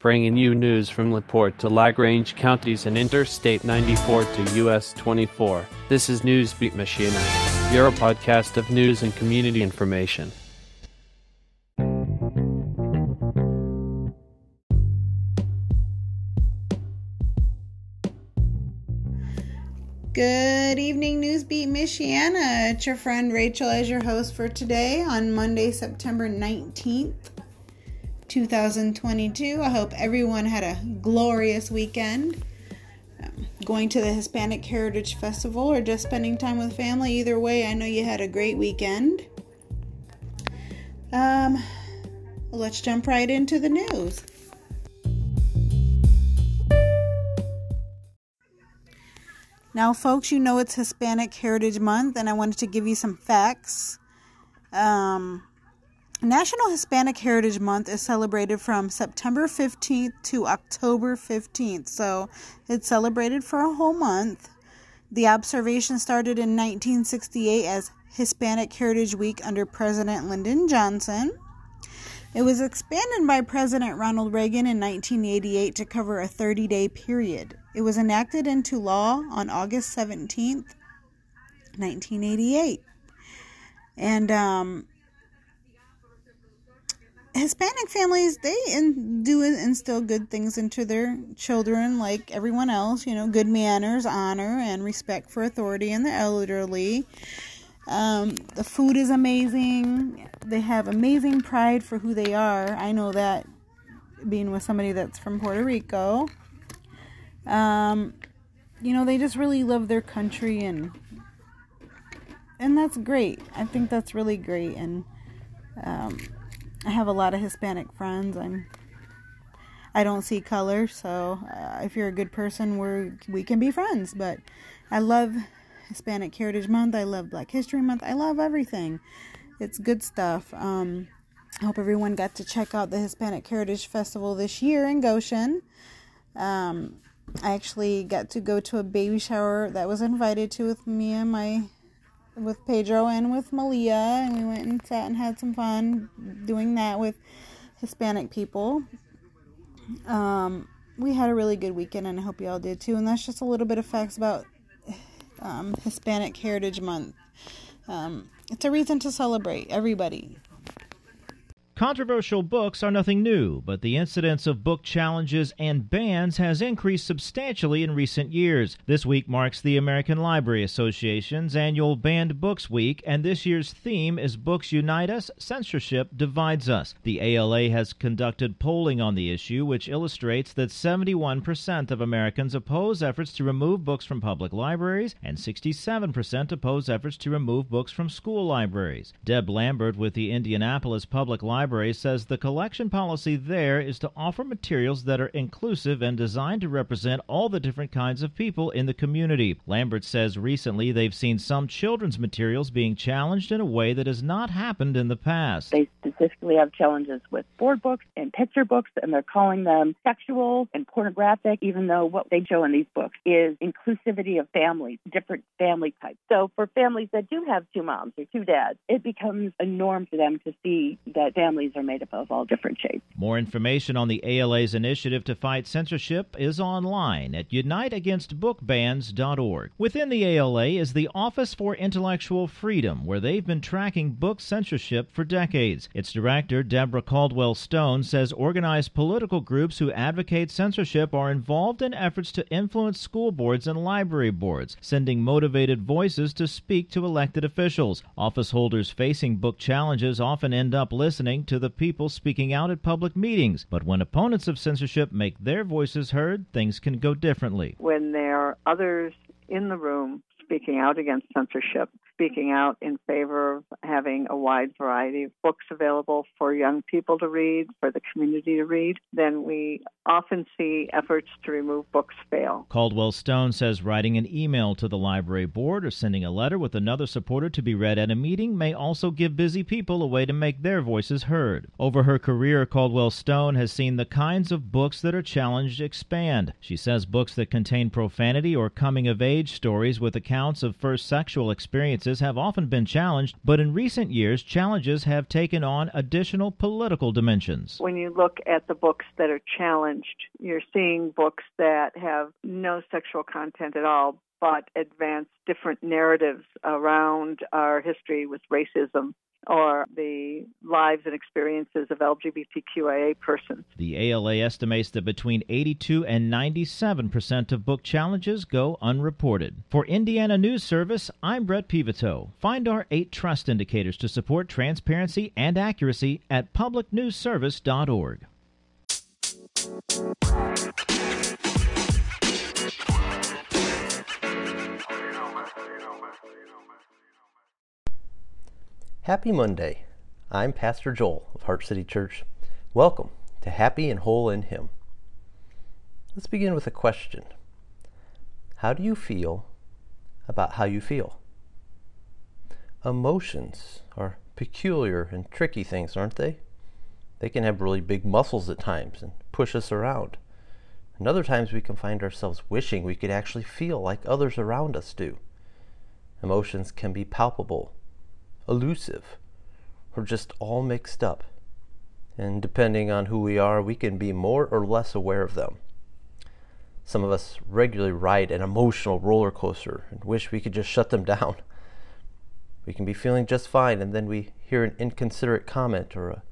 bringing you news from LaPorte to Lagrange counties and Interstate 94 to US 24. This is Newsbeat Michiana, your podcast of news and community information. Good evening, Newsbeat Michiana. It's your friend Rachel as your host for today on Monday, September 19th. 2022. I hope everyone had a glorious weekend. Um, going to the Hispanic Heritage Festival or just spending time with family. Either way, I know you had a great weekend. Um, let's jump right into the news. Now, folks, you know it's Hispanic Heritage Month, and I wanted to give you some facts. Um, National Hispanic Heritage Month is celebrated from September 15th to October 15th, so it's celebrated for a whole month. The observation started in 1968 as Hispanic Heritage Week under President Lyndon Johnson. It was expanded by President Ronald Reagan in 1988 to cover a 30 day period. It was enacted into law on August 17th, 1988. And um, Hispanic families they in, do instill good things into their children, like everyone else. You know, good manners, honor, and respect for authority and the elderly. Um, the food is amazing. They have amazing pride for who they are. I know that being with somebody that's from Puerto Rico. Um, you know, they just really love their country and and that's great. I think that's really great and um, I have a lot of Hispanic friends. I'm I don't see color, so uh, if you're a good person, we we can be friends. But I love Hispanic Heritage Month. I love Black History Month. I love everything. It's good stuff. Um, I hope everyone got to check out the Hispanic Heritage Festival this year in Goshen. Um, I actually got to go to a baby shower that was invited to with me and my with Pedro and with Malia, and we went and sat and had some fun doing that with Hispanic people. Um, we had a really good weekend, and I hope you all did too. And that's just a little bit of facts about um, Hispanic Heritage Month. Um, it's a reason to celebrate everybody. Controversial books are nothing new, but the incidence of book challenges and bans has increased substantially in recent years. This week marks the American Library Association's annual Banned Books Week, and this year's theme is Books Unite Us, Censorship Divides Us. The ALA has conducted polling on the issue, which illustrates that 71% of Americans oppose efforts to remove books from public libraries, and 67% oppose efforts to remove books from school libraries. Deb Lambert with the Indianapolis Public Library Library says the collection policy there is to offer materials that are inclusive and designed to represent all the different kinds of people in the community. Lambert says recently they've seen some children's materials being challenged in a way that has not happened in the past. They specifically have challenges with board books and picture books, and they're calling them sexual and pornographic, even though what they show in these books is inclusivity of families, different family types. So for families that do have two moms or two dads, it becomes a norm for them to see that families families are made up of all different shapes. More information on the ALA's initiative to fight censorship is online at uniteagainstbookbans.org. Within the ALA is the Office for Intellectual Freedom, where they've been tracking book censorship for decades. Its director, Deborah Caldwell Stone, says organized political groups who advocate censorship are involved in efforts to influence school boards and library boards, sending motivated voices to speak to elected officials. Office holders facing book challenges often end up listening to the people speaking out at public meetings. But when opponents of censorship make their voices heard, things can go differently. When there are others in the room speaking out against censorship, speaking out in favor of having a wide variety of books available for young people to read, for the community to read, then we often see efforts to remove books fail. Caldwell Stone says writing an email to the library board or sending a letter with another supporter to be read at a meeting may also give busy people a way to make their voices heard. Over her career, Caldwell Stone has seen the kinds of books that are challenged expand. She says books that contain profanity or coming of age stories with accounts of first sexual experiences practices have often been challenged, but in recent years, challenges have taken on additional political dimensions. When you look at the books that are challenged, you're seeing books that have no sexual content at all, but advance different narratives around our history with racism or the lives and experiences of LGBTQIA persons. The ALA estimates that between 82 and 97 percent of book challenges go unreported. For Indiana News Service, I'm Brett Peveto. Find our eight trust indicators to support transparency and accuracy at publicnewsservice.org. Happy Monday. I'm Pastor Joel of Heart City Church. Welcome to Happy and Whole in Him. Let's begin with a question How do you feel about how you feel? Emotions are peculiar and tricky things, aren't they? They can have really big muscles at times and push us around. And other times we can find ourselves wishing we could actually feel like others around us do. Emotions can be palpable elusive or just all mixed up. And depending on who we are, we can be more or less aware of them. Some of us regularly ride an emotional roller coaster and wish we could just shut them down. We can be feeling just fine, and then we hear an inconsiderate comment or a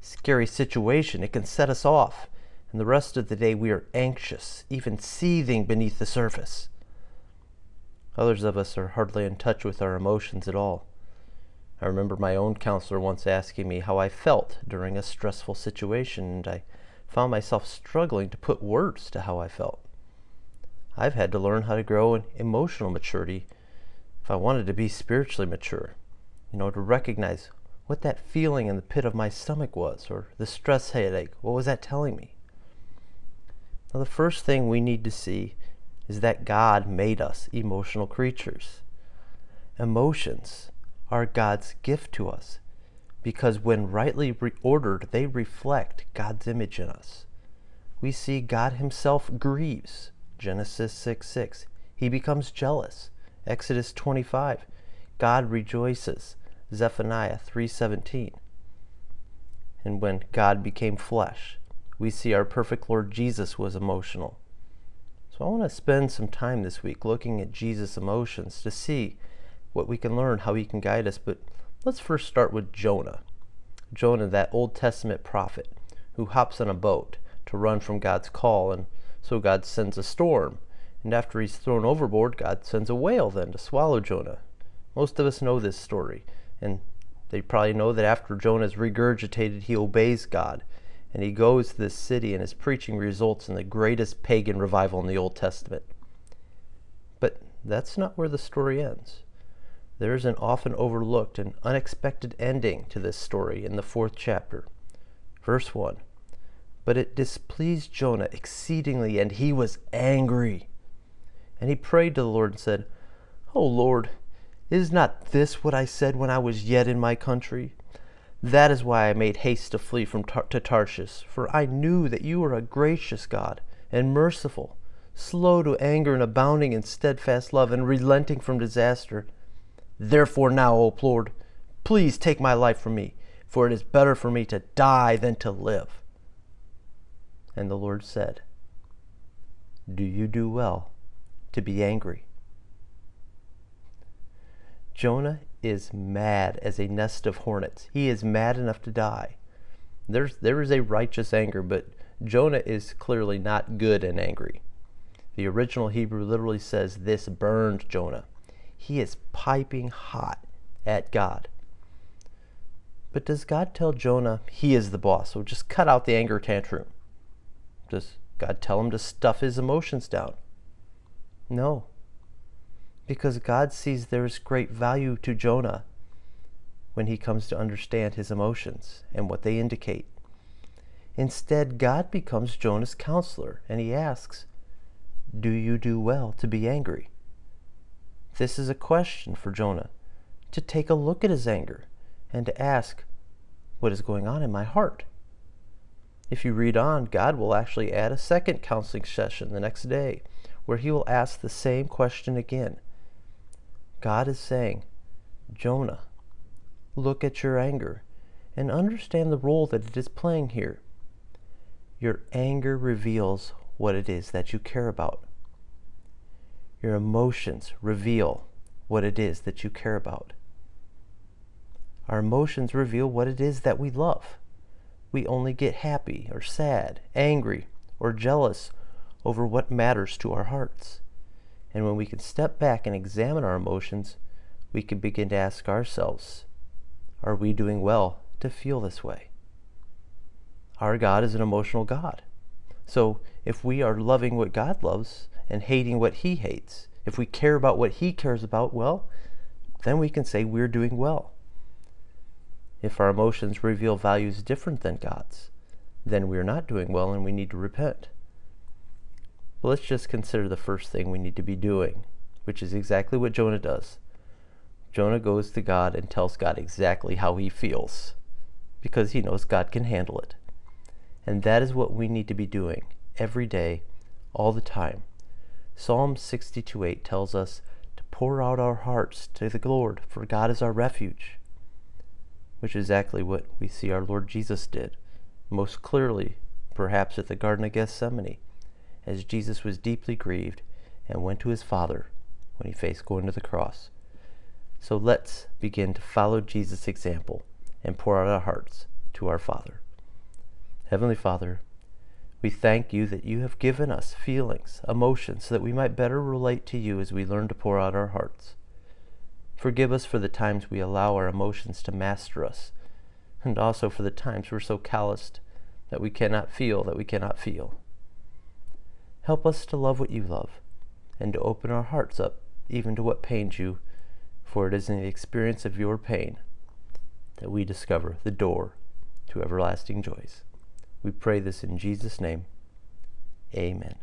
scary situation. It can set us off, and the rest of the day we are anxious, even seething beneath the surface. Others of us are hardly in touch with our emotions at all. I remember my own counselor once asking me how I felt during a stressful situation, and I found myself struggling to put words to how I felt. I've had to learn how to grow in emotional maturity if I wanted to be spiritually mature. You know, to recognize what that feeling in the pit of my stomach was, or the stress headache. What was that telling me? Now, the first thing we need to see is that God made us emotional creatures. Emotions are God's gift to us because when rightly reordered, they reflect God's image in us. We see God Himself grieves, Genesis 6 6. He becomes jealous, Exodus 25. God rejoices, Zephaniah 3:17. And when God became flesh, we see our perfect Lord Jesus was emotional. So I want to spend some time this week looking at Jesus' emotions to see what we can learn, how he can guide us. But let's first start with Jonah. Jonah, that Old Testament prophet who hops on a boat to run from God's call, and so God sends a storm. And after he's thrown overboard, God sends a whale then to swallow Jonah. Most of us know this story, and they probably know that after Jonah is regurgitated, he obeys God. And he goes to this city, and his preaching results in the greatest pagan revival in the Old Testament. But that's not where the story ends. There is an often overlooked and unexpected ending to this story in the fourth chapter. Verse 1 But it displeased Jonah exceedingly, and he was angry. And he prayed to the Lord and said, O Lord, is not this what I said when I was yet in my country? That is why I made haste to flee from Tar- to Tarshish, for I knew that you are a gracious God and merciful, slow to anger and abounding in steadfast love, and relenting from disaster Therefore now, O Lord, please take my life from me, for it is better for me to die than to live. And the Lord said, Do you do well to be angry? Jonah is mad as a nest of hornets. He is mad enough to die. There's, there is a righteous anger, but Jonah is clearly not good and angry. The original Hebrew literally says, This burned Jonah. He is piping hot at God. But does God tell Jonah he is the boss? So just cut out the anger tantrum. Does God tell him to stuff his emotions down? No. Because God sees there is great value to Jonah when he comes to understand his emotions and what they indicate. Instead, God becomes Jonah's counselor and he asks, Do you do well to be angry? This is a question for Jonah to take a look at his anger and to ask, What is going on in my heart? If you read on, God will actually add a second counseling session the next day where he will ask the same question again. God is saying, Jonah, look at your anger and understand the role that it is playing here. Your anger reveals what it is that you care about. Your emotions reveal what it is that you care about. Our emotions reveal what it is that we love. We only get happy or sad, angry or jealous over what matters to our hearts. And when we can step back and examine our emotions, we can begin to ask ourselves, are we doing well to feel this way? Our God is an emotional God. So if we are loving what God loves and hating what He hates, if we care about what He cares about, well, then we can say we're doing well. If our emotions reveal values different than God's, then we're not doing well and we need to repent. But let's just consider the first thing we need to be doing, which is exactly what Jonah does. Jonah goes to God and tells God exactly how he feels because he knows God can handle it. And that is what we need to be doing every day, all the time. Psalm 62:8 tells us to pour out our hearts to the Lord, for God is our refuge, which is exactly what we see our Lord Jesus did, most clearly, perhaps at the Garden of Gethsemane, as Jesus was deeply grieved and went to his Father when he faced going to the cross. So let's begin to follow Jesus' example and pour out our hearts to our Father. Heavenly Father, we thank you that you have given us feelings, emotions, so that we might better relate to you as we learn to pour out our hearts. Forgive us for the times we allow our emotions to master us, and also for the times we're so calloused that we cannot feel that we cannot feel. Help us to love what you love, and to open our hearts up even to what pains you, for it is in the experience of your pain that we discover the door to everlasting joys. We pray this in Jesus' name. Amen.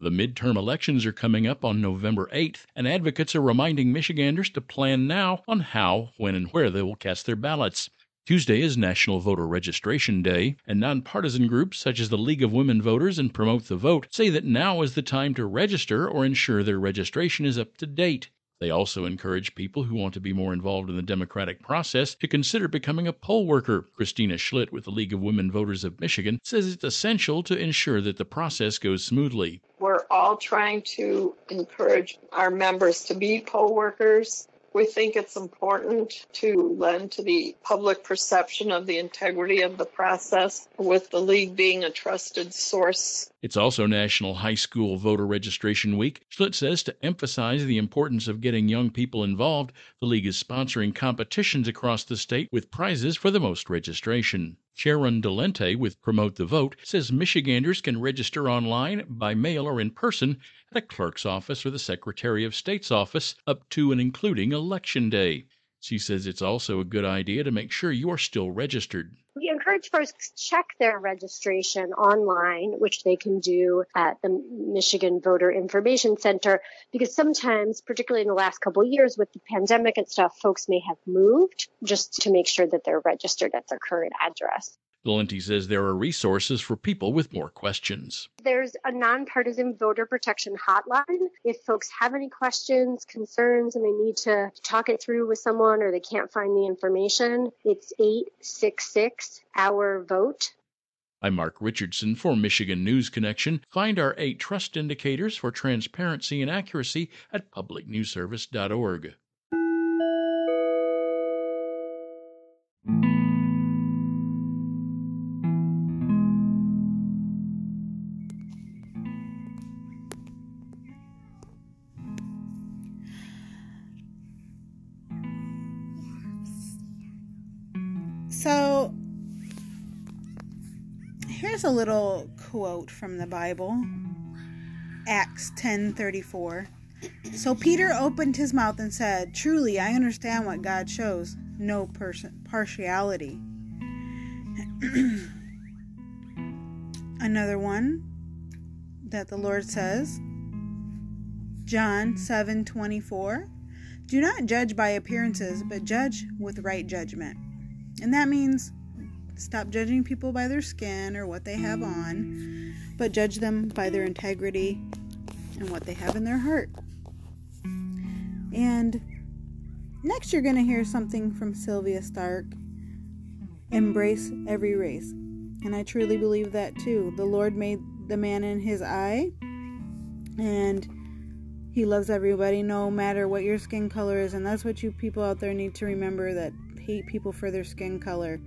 The midterm elections are coming up on November 8th, and advocates are reminding Michiganders to plan now on how, when, and where they will cast their ballots. Tuesday is National Voter Registration Day, and nonpartisan groups such as the League of Women Voters and Promote the Vote say that now is the time to register or ensure their registration is up to date. They also encourage people who want to be more involved in the democratic process to consider becoming a poll worker. Christina Schlitt with the League of Women Voters of Michigan says it's essential to ensure that the process goes smoothly. We're all trying to encourage our members to be poll workers we think it's important to lend to the public perception of the integrity of the process, with the league being a trusted source. It's also National High School Voter Registration Week. Schlitt says to emphasize the importance of getting young people involved, the league is sponsoring competitions across the state with prizes for the most registration. Sharon Dolente with Promote the Vote says Michiganders can register online, by mail, or in person at a clerk's office or the Secretary of State's office up to and including Election Day. She says it's also a good idea to make sure you are still registered. We encourage folks to check their registration online, which they can do at the Michigan Voter Information Center, because sometimes, particularly in the last couple of years with the pandemic and stuff, folks may have moved just to make sure that they're registered at their current address. Dolente says there are resources for people with more questions. There's a nonpartisan voter protection hotline. If folks have any questions, concerns, and they need to talk it through with someone or they can't find the information, it's 866 Our Vote. I'm Mark Richardson for Michigan News Connection. Find our eight trust indicators for transparency and accuracy at publicnewsservice.org. So here's a little quote from the Bible. Acts 10:34. So Peter opened his mouth and said, "Truly, I understand what God shows, no partiality." Another one that the Lord says, John 7:24, "Do not judge by appearances, but judge with right judgment." And that means Stop judging people by their skin or what they have on, but judge them by their integrity and what they have in their heart. And next, you're going to hear something from Sylvia Stark embrace every race. And I truly believe that too. The Lord made the man in his eye, and he loves everybody no matter what your skin color is. And that's what you people out there need to remember that hate people for their skin color.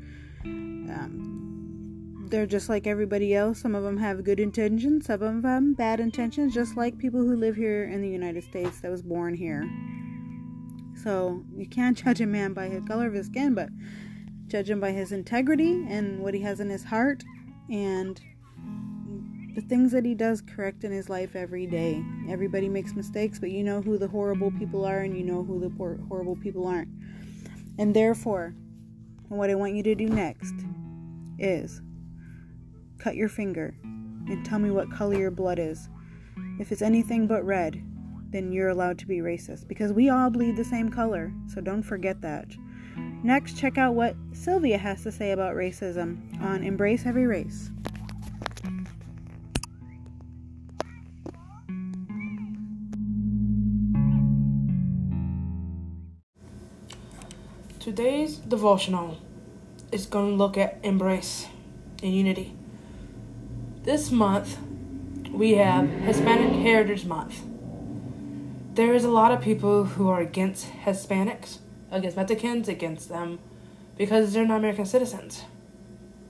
Um, they're just like everybody else. Some of them have good intentions, some of them bad intentions, just like people who live here in the United States that was born here. So you can't judge a man by the color of his skin, but judge him by his integrity and what he has in his heart and the things that he does correct in his life every day. Everybody makes mistakes, but you know who the horrible people are and you know who the horrible people aren't. And therefore, what I want you to do next is cut your finger and tell me what color your blood is. If it's anything but red, then you're allowed to be racist because we all bleed the same color, so don't forget that. Next, check out what Sylvia has to say about racism on Embrace Every Race. Today's devotional is going to look at embrace and unity. This month, we have Hispanic Heritage Month. There is a lot of people who are against Hispanics against Mexicans, against them, because they're not American citizens.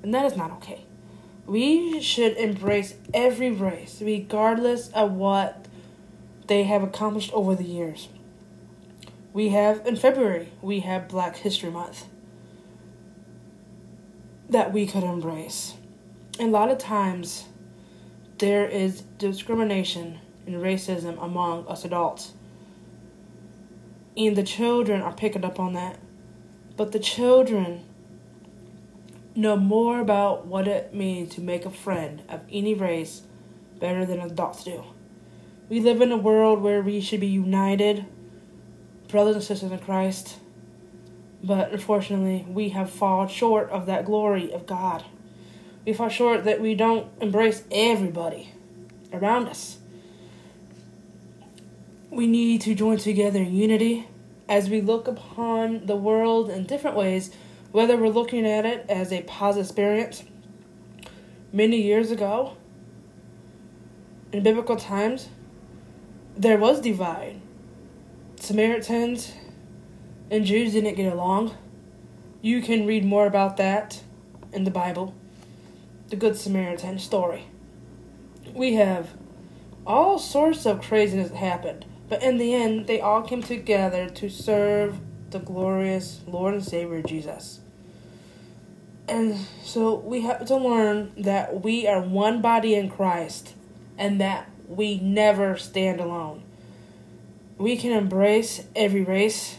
And that is not okay. We should embrace every race, regardless of what they have accomplished over the years. We have, in February, we have Black History Month that we could embrace. And a lot of times, there is discrimination and racism among us adults and the children are picking up on that. But the children know more about what it means to make a friend of any race better than adults do. We live in a world where we should be united, brothers and sisters in Christ, but unfortunately, we have fallen short of that glory of God. We fall short that we don't embrace everybody around us we need to join together in unity as we look upon the world in different ways, whether we're looking at it as a positive experience. Many years ago, in biblical times, there was divide. Samaritans and Jews didn't get along. You can read more about that in the Bible, the Good Samaritan story. We have all sorts of craziness that happened. But in the end, they all came together to serve the glorious Lord and Savior Jesus. And so we have to learn that we are one body in Christ and that we never stand alone. We can embrace every race.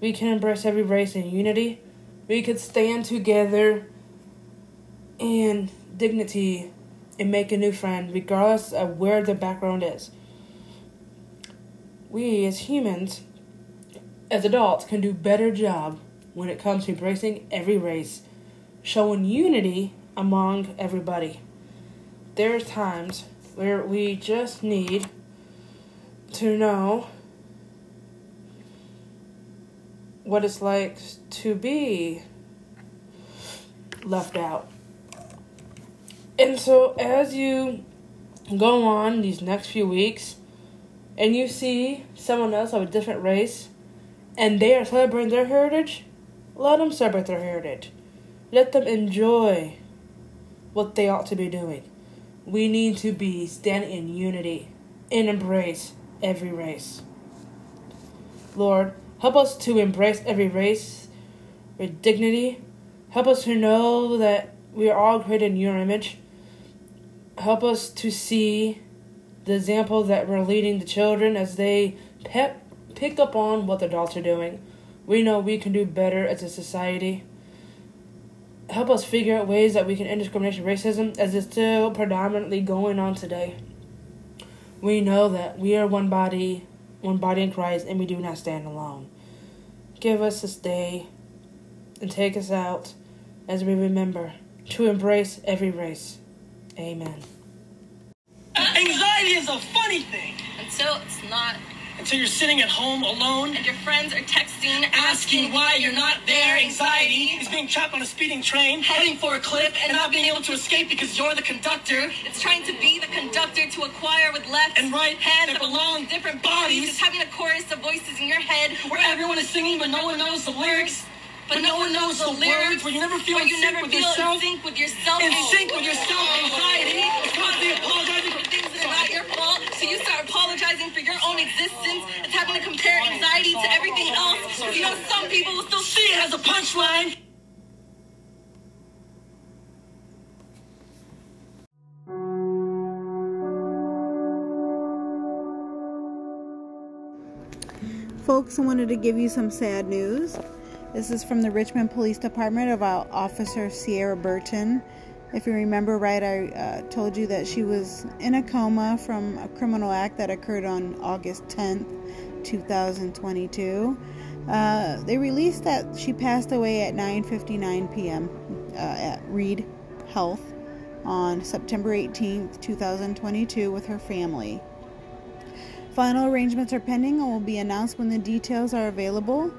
We can embrace every race in unity. We could stand together in dignity and make a new friend, regardless of where the background is we as humans, as adults, can do better job when it comes to embracing every race, showing unity among everybody. There are times where we just need to know what it's like to be left out. And so, as you go on these next few weeks, and you see someone else of a different race and they are celebrating their heritage, let them celebrate their heritage. Let them enjoy what they ought to be doing. We need to be standing in unity and embrace every race. Lord, help us to embrace every race with dignity. Help us to know that we are all created in your image. Help us to see the example that we're leading the children as they pe- pick up on what the adults are doing. We know we can do better as a society. Help us figure out ways that we can end discrimination racism as it's still predominantly going on today. We know that we are one body, one body in Christ, and we do not stand alone. Give us this day and take us out as we remember to embrace every race. Amen. Anxiety is a funny thing. Until it's not. Until you're sitting at home alone and your friends are texting, asking why you're not there. Anxiety is being trapped on a speeding train, heading for a cliff, and not being able to escape because you're the conductor. It's trying to be the conductor to acquire with left and right hands that belong different bodies. It's having a chorus of voices in your head where everyone is singing but no one knows the lyrics. But, but no one knows the, lyrics. Where you never feel in you sync never with feel yourself. In sync with yourself. In sync with yourself. Anxiety. It's constantly So you start apologizing for your own existence. It's having to compare anxiety to everything else. You know, some people will still see it as a punchline. Folks, I wanted to give you some sad news. This is from the Richmond Police Department about Officer Sierra Burton. If you remember right, I uh, told you that she was in a coma from a criminal act that occurred on August 10th, 2022. Uh, they released that she passed away at 9:59 p.m. Uh, at Reid Health on September 18th, 2022, with her family. Final arrangements are pending and will be announced when the details are available.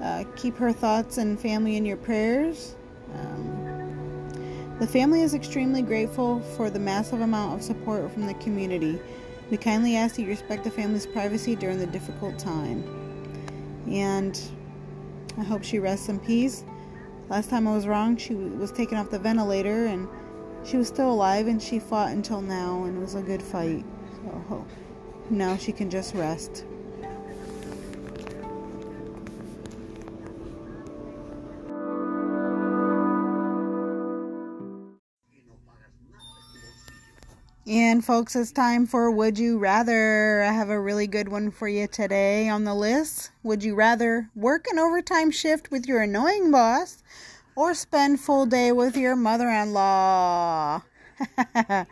Uh, keep her thoughts and family in your prayers. Um, the family is extremely grateful for the massive amount of support from the community. We kindly ask that you respect the family's privacy during the difficult time. And I hope she rests in peace. Last time I was wrong, she was taken off the ventilator and she was still alive and she fought until now and it was a good fight. So now she can just rest. And folks, it's time for Would You Rather. I have a really good one for you today on the list. Would you rather work an overtime shift with your annoying boss or spend full day with your mother-in-law? uh,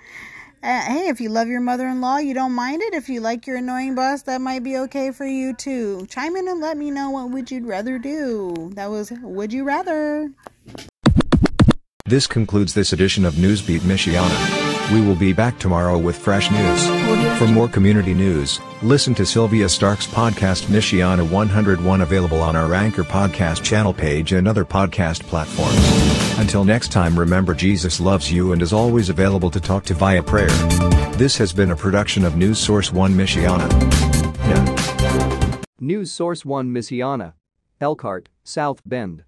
hey, if you love your mother-in-law, you don't mind it. If you like your annoying boss, that might be okay for you too. Chime in and let me know what would you rather do. That was Would You Rather. This concludes this edition of Newsbeat Michiana. We will be back tomorrow with fresh news. For more community news, listen to Sylvia Stark's podcast Michiana 101 available on our Anchor podcast channel page and other podcast platforms. Until next time remember Jesus loves you and is always available to talk to via prayer. This has been a production of News Source 1 Michiana. News Source 1 Michiana. Elkhart, South Bend.